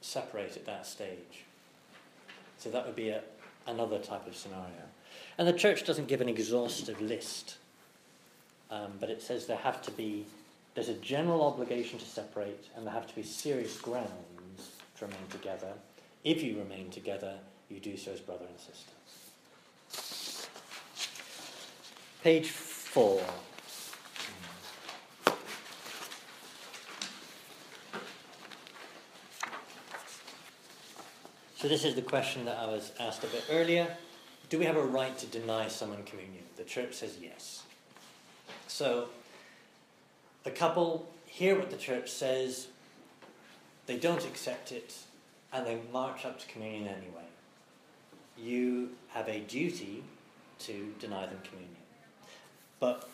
separate at that stage. So that would be a, another type of scenario. And the church doesn't give an exhaustive list, um, but it says there have to be, there's a general obligation to separate, and there have to be serious grounds to remain together. If you remain together, you do so as brother and sister. Page four. So, this is the question that I was asked a bit earlier. Do we have a right to deny someone communion? The church says yes. So, the couple hear what the church says, they don't accept it, and they march up to communion anyway. You have a duty to deny them communion. But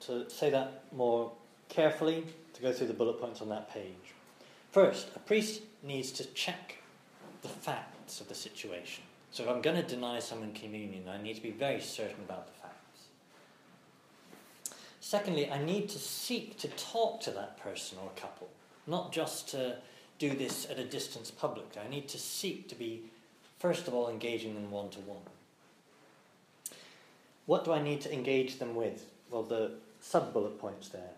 to say that more carefully, to go through the bullet points on that page. First, a priest needs to check the facts of the situation. So if I'm going to deny someone communion, I need to be very certain about the facts. Secondly, I need to seek to talk to that person or couple, not just to do this at a distance publicly. I need to seek to be, first of all, engaging them one to one. What do I need to engage them with? Well, the sub bullet points there.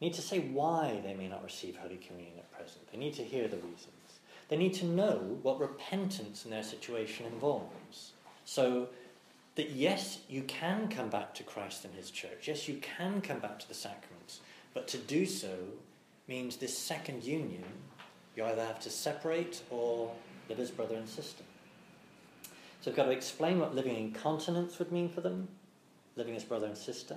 I need to say why they may not receive Holy Communion at present. They need to hear the reasons. They need to know what repentance in their situation involves. So that yes, you can come back to Christ and His church. Yes, you can come back to the sacraments. But to do so means this second union, you either have to separate or live as brother and sister. So I've got to explain what living in continence would mean for them, living as brother and sister.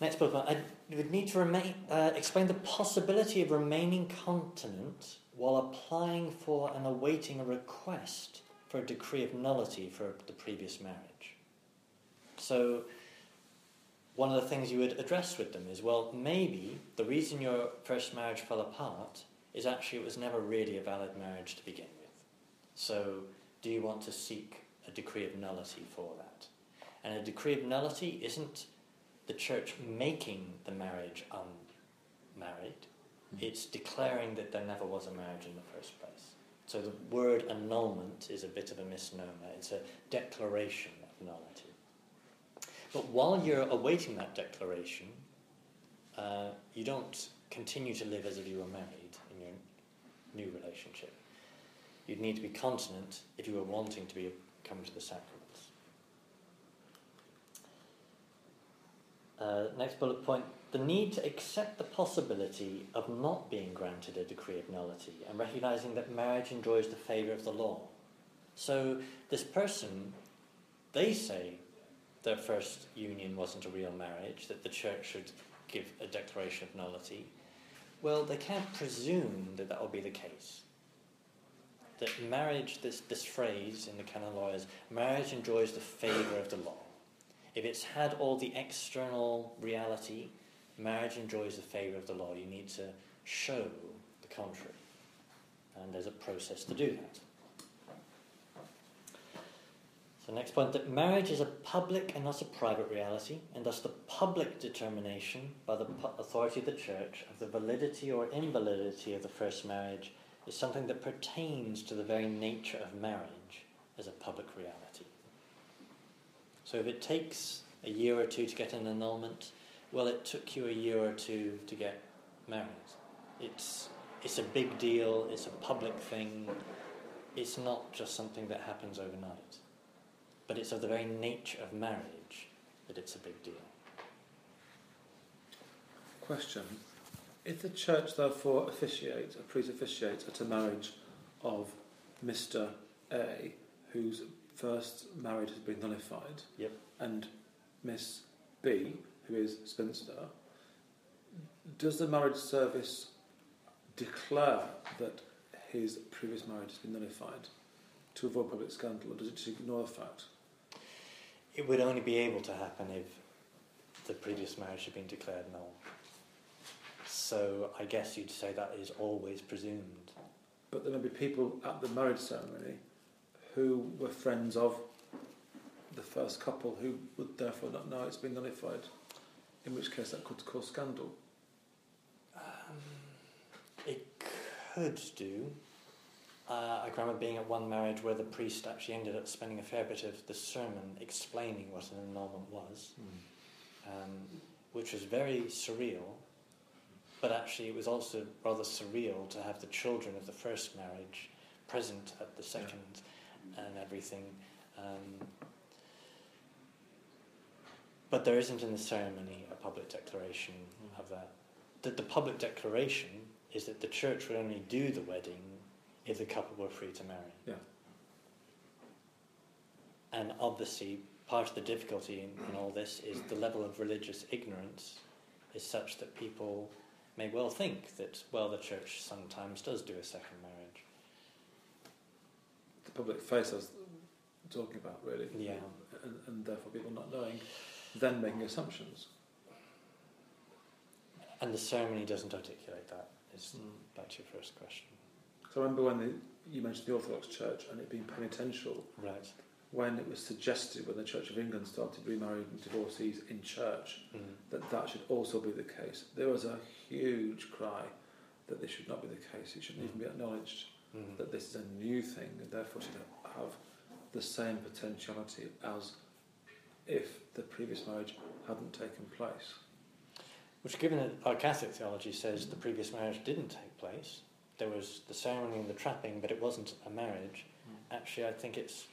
Next point, I would need to remain, uh, explain the possibility of remaining continent while applying for and awaiting a request for a decree of nullity for the previous marriage. So, one of the things you would address with them is well, maybe the reason your first marriage fell apart is actually it was never really a valid marriage to begin with. So, do you want to seek a decree of nullity for that? And a decree of nullity isn't the church making the marriage unmarried, mm-hmm. it's declaring that there never was a marriage in the first place. So the word annulment is a bit of a misnomer, it's a declaration of nullity. But while you're awaiting that declaration, uh, you don't continue to live as if you were married in your new relationship. You'd need to be continent if you were wanting to be come to the sacrament. Uh, next bullet point the need to accept the possibility of not being granted a decree of nullity and recognizing that marriage enjoys the favor of the law. So, this person, they say their first union wasn't a real marriage, that the church should give a declaration of nullity. Well, they can't presume that that will be the case. That marriage, this, this phrase in the canon law is marriage enjoys the favor of the law. If it's had all the external reality, marriage enjoys the favour of the law. You need to show the contrary. And there's a process to do that. So, next point that marriage is a public and not a private reality, and thus the public determination by the authority of the church of the validity or invalidity of the first marriage is something that pertains to the very nature of marriage as a public reality. So if it takes a year or two to get an annulment, well, it took you a year or two to get married. It's, it's a big deal, it's a public thing, it's not just something that happens overnight. But it's of the very nature of marriage that it's a big deal. Question If the church therefore officiates, a priest officiates at a marriage of Mr. A, whose first marriage has been nullified, Yep. and Miss B, who is spinster, does the marriage service declare that his previous marriage has been nullified to avoid public scandal, or does it just ignore the fact? It would only be able to happen if the previous marriage had been declared null. So I guess you'd say that is always presumed. But there may be people at the marriage ceremony who were friends of the first couple who would therefore not know it's been nullified, in which case that could cause scandal. Um, it could do. Uh, I can remember being at one marriage where the priest actually ended up spending a fair bit of the sermon explaining what an annulment was, um, which was very surreal. But actually, it was also rather surreal to have the children of the first marriage present at the second and everything. Um, but there isn't in the ceremony a public declaration of that. The, the public declaration is that the church would only do the wedding if the couple were free to marry. Yeah. And obviously, part of the difficulty in, in all this is the level of religious ignorance is such that people may well think that, well, the church sometimes does do a second marriage. Public face I was talking about, really. Yeah. And, and therefore people not knowing, then making assumptions. And the ceremony doesn't articulate that, is back to your first question. So I remember when the, you mentioned the Orthodox Church and it being penitential, Right. when it was suggested when the Church of England started remarrying divorcees in church Mm. that that should also be the case. There was a huge cry that this should not be the case. It shouldn't even be acknowledged Mm. that this is a new thing and therefore should have the same potentiality as if the previous marriage hadn't taken place. Which, given that our Catholic theology says the previous marriage didn't take place, there was the ceremony and the trapping, but it wasn't a marriage. Actually, I think it's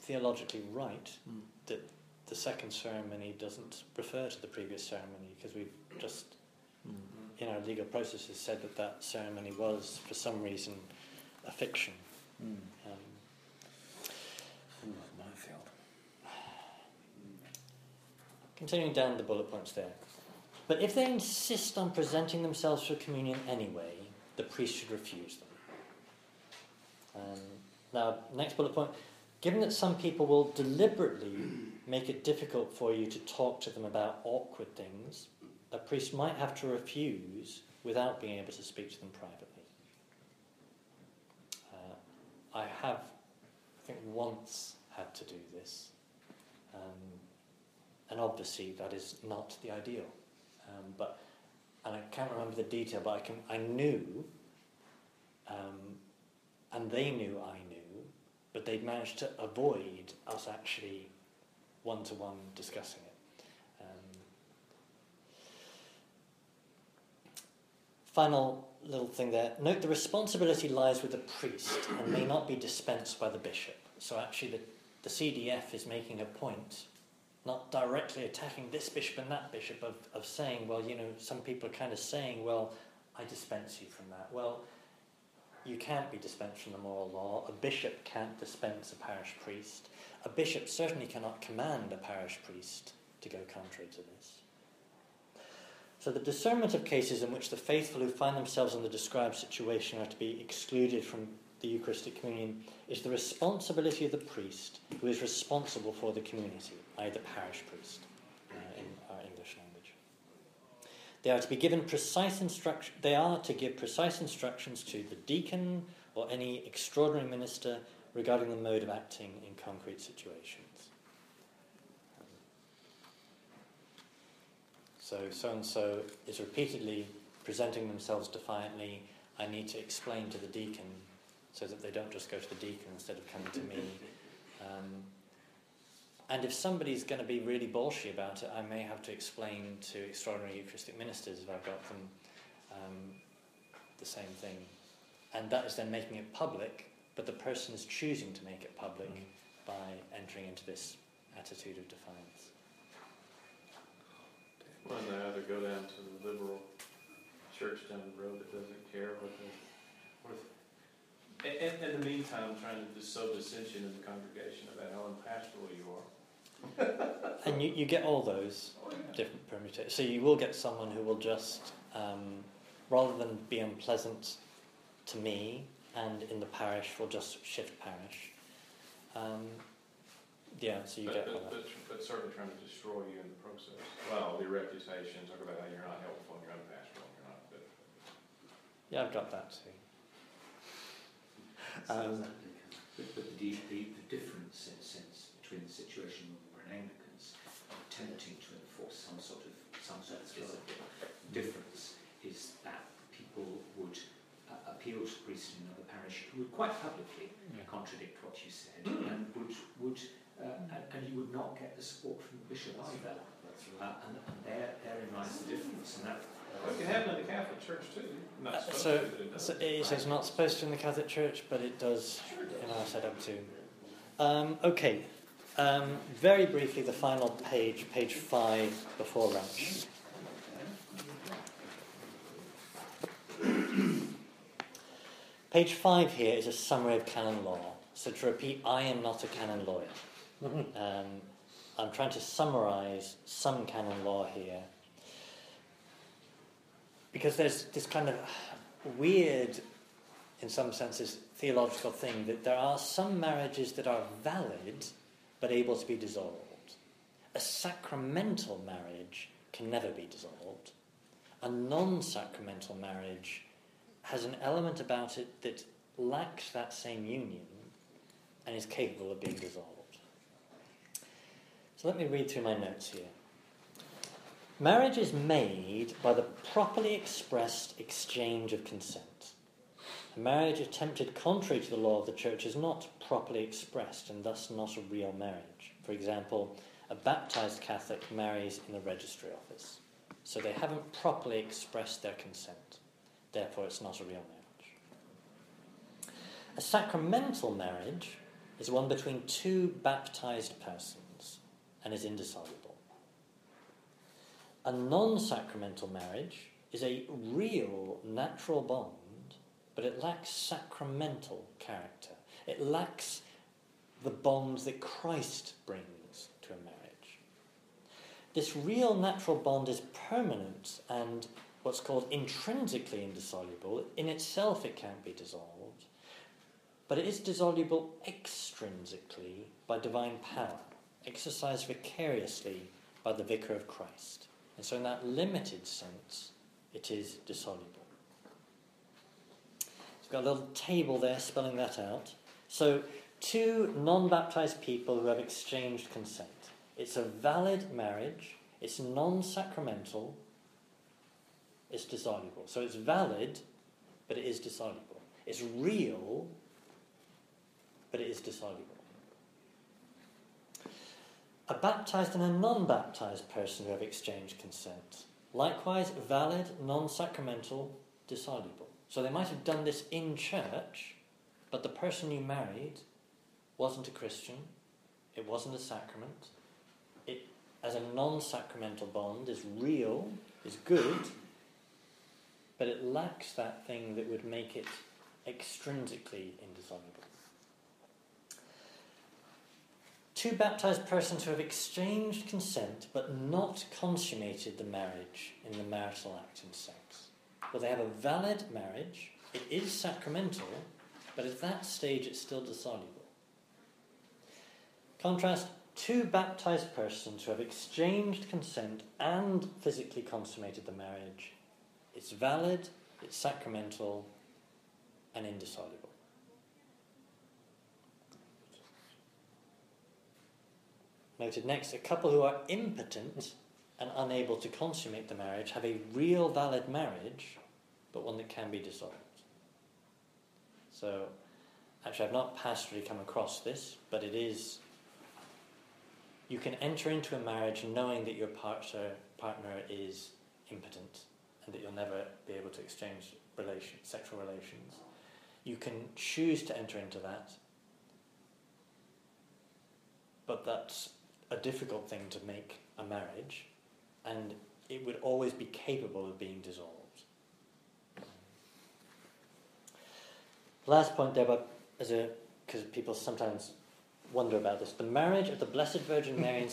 theologically right Mm. that the second ceremony doesn't refer to the previous ceremony because we've just, in our legal processes, said that that ceremony was, for some reason, a fiction. Mm. Um, minefield. Continuing down the bullet points there. But if they insist on presenting themselves for communion anyway, the priest should refuse them. Um, now, next bullet point. Given that some people will deliberately make it difficult for you to talk to them about awkward things, a priest might have to refuse without being able to speak to them privately. Uh, I have, I think, once had to do this. Um, and obviously that is not the ideal. Um, but and I can't remember the detail, but I can I knew, um, and they knew I knew, but they'd managed to avoid us actually one to one discussing it. Um, final little thing there. Note the responsibility lies with the priest and may not be dispensed by the bishop. So actually, the, the CDF is making a point not directly attacking this bishop and that bishop of, of saying, well, you know, some people are kind of saying, well, I dispense you from that. Well, you can't be dispensed from the moral law. A bishop can't dispense a parish priest. A bishop certainly cannot command a parish priest to go contrary to this. So the discernment of cases in which the faithful who find themselves in the described situation are to be excluded from the Eucharistic communion is the responsibility of the priest who is responsible for the community, i.e., the parish priest uh, in our English language. They are to be given precise instruction. They are to give precise instructions to the deacon or any extraordinary minister regarding the mode of acting in concrete situations. So so and so is repeatedly presenting themselves defiantly. I need to explain to the deacon so that they don't just go to the deacon instead of coming to me. Um, and if somebody's going to be really bolshy about it, I may have to explain to extraordinary Eucharistic ministers if I've got them um, the same thing. And that is then making it public, but the person is choosing to make it public by entering into this attitude of defiance. Well, they either go down to the liberal church down the road that doesn't care what the, what in, in, the meantime, trying to just sow dissension in the congregation about how unpastoral you are. And you, you get all those different permutations. So you will get someone who will just, um, rather than be unpleasant to me and in the parish, will just shift parish. Um, yeah, so you but, get but, all that. but, but certainly trying to destroy you in the process. Well, the reputation, talk about how you're not helpful and you're unpastoral and you're not good. Yeah, I've got that too. Um, But, but the, the, the difference, in a sense, between the situation where an Anglicans attempting to enforce some sort of some sort of discipline difference is that people would uh, appeal to priests in another parish who would quite publicly contradict what you said and would would uh, and, and you would not get the support from the bishop either. Uh, and, and there, therein lies the difference, and that. Well, it can happen in the Catholic Church too. Uh, so, to, it so it's, it's not supposed to in the Catholic Church, but it does in our setup too. Um, okay, um, very briefly, the final page, page five, before lunch. Page five here is a summary of canon law. So to repeat, I am not a canon lawyer. Um, I'm trying to summarize some canon law here because there's this kind of weird, in some senses, theological thing that there are some marriages that are valid but able to be dissolved. A sacramental marriage can never be dissolved. A non sacramental marriage has an element about it that lacks that same union and is capable of being dissolved. So let me read through my notes here. Marriage is made by the properly expressed exchange of consent. A marriage attempted contrary to the law of the church is not properly expressed and thus not a real marriage. For example, a baptized Catholic marries in the registry office. So they haven't properly expressed their consent. Therefore, it's not a real marriage. A sacramental marriage is one between two baptized persons and is indissoluble. A non sacramental marriage is a real natural bond, but it lacks sacramental character. It lacks the bond that Christ brings to a marriage. This real natural bond is permanent and what's called intrinsically indissoluble. In itself, it can't be dissolved, but it is dissoluble extrinsically by divine power, exercised vicariously by the vicar of Christ. And so, in that limited sense, it is dissoluble. So, we've got a little table there spelling that out. So, two non baptized people who have exchanged consent. It's a valid marriage, it's non sacramental, it's dissoluble. So, it's valid, but it is dissoluble. It's real, but it is dissoluble. A baptized and a non baptized person who have exchanged consent. Likewise, valid, non sacramental, dissoluble. So they might have done this in church, but the person you married wasn't a Christian, it wasn't a sacrament. It, as a non sacramental bond, is real, is good, but it lacks that thing that would make it extrinsically indissoluble. Two baptized persons who have exchanged consent but not consummated the marriage in the marital act and sex. Well, they have a valid marriage, it is sacramental, but at that stage it's still dissoluble. Contrast two baptized persons who have exchanged consent and physically consummated the marriage. It's valid, it's sacramental, and indissoluble. Noted next, a couple who are impotent and unable to consummate the marriage have a real valid marriage, but one that can be dissolved. So, actually, I've not pastorally come across this, but it is. You can enter into a marriage knowing that your partner, partner is impotent and that you'll never be able to exchange relation, sexual relations. You can choose to enter into that, but that's a difficult thing to make a marriage, and it would always be capable of being dissolved. Last point there, but as a because people sometimes wonder about this, the marriage of the Blessed Virgin Mary and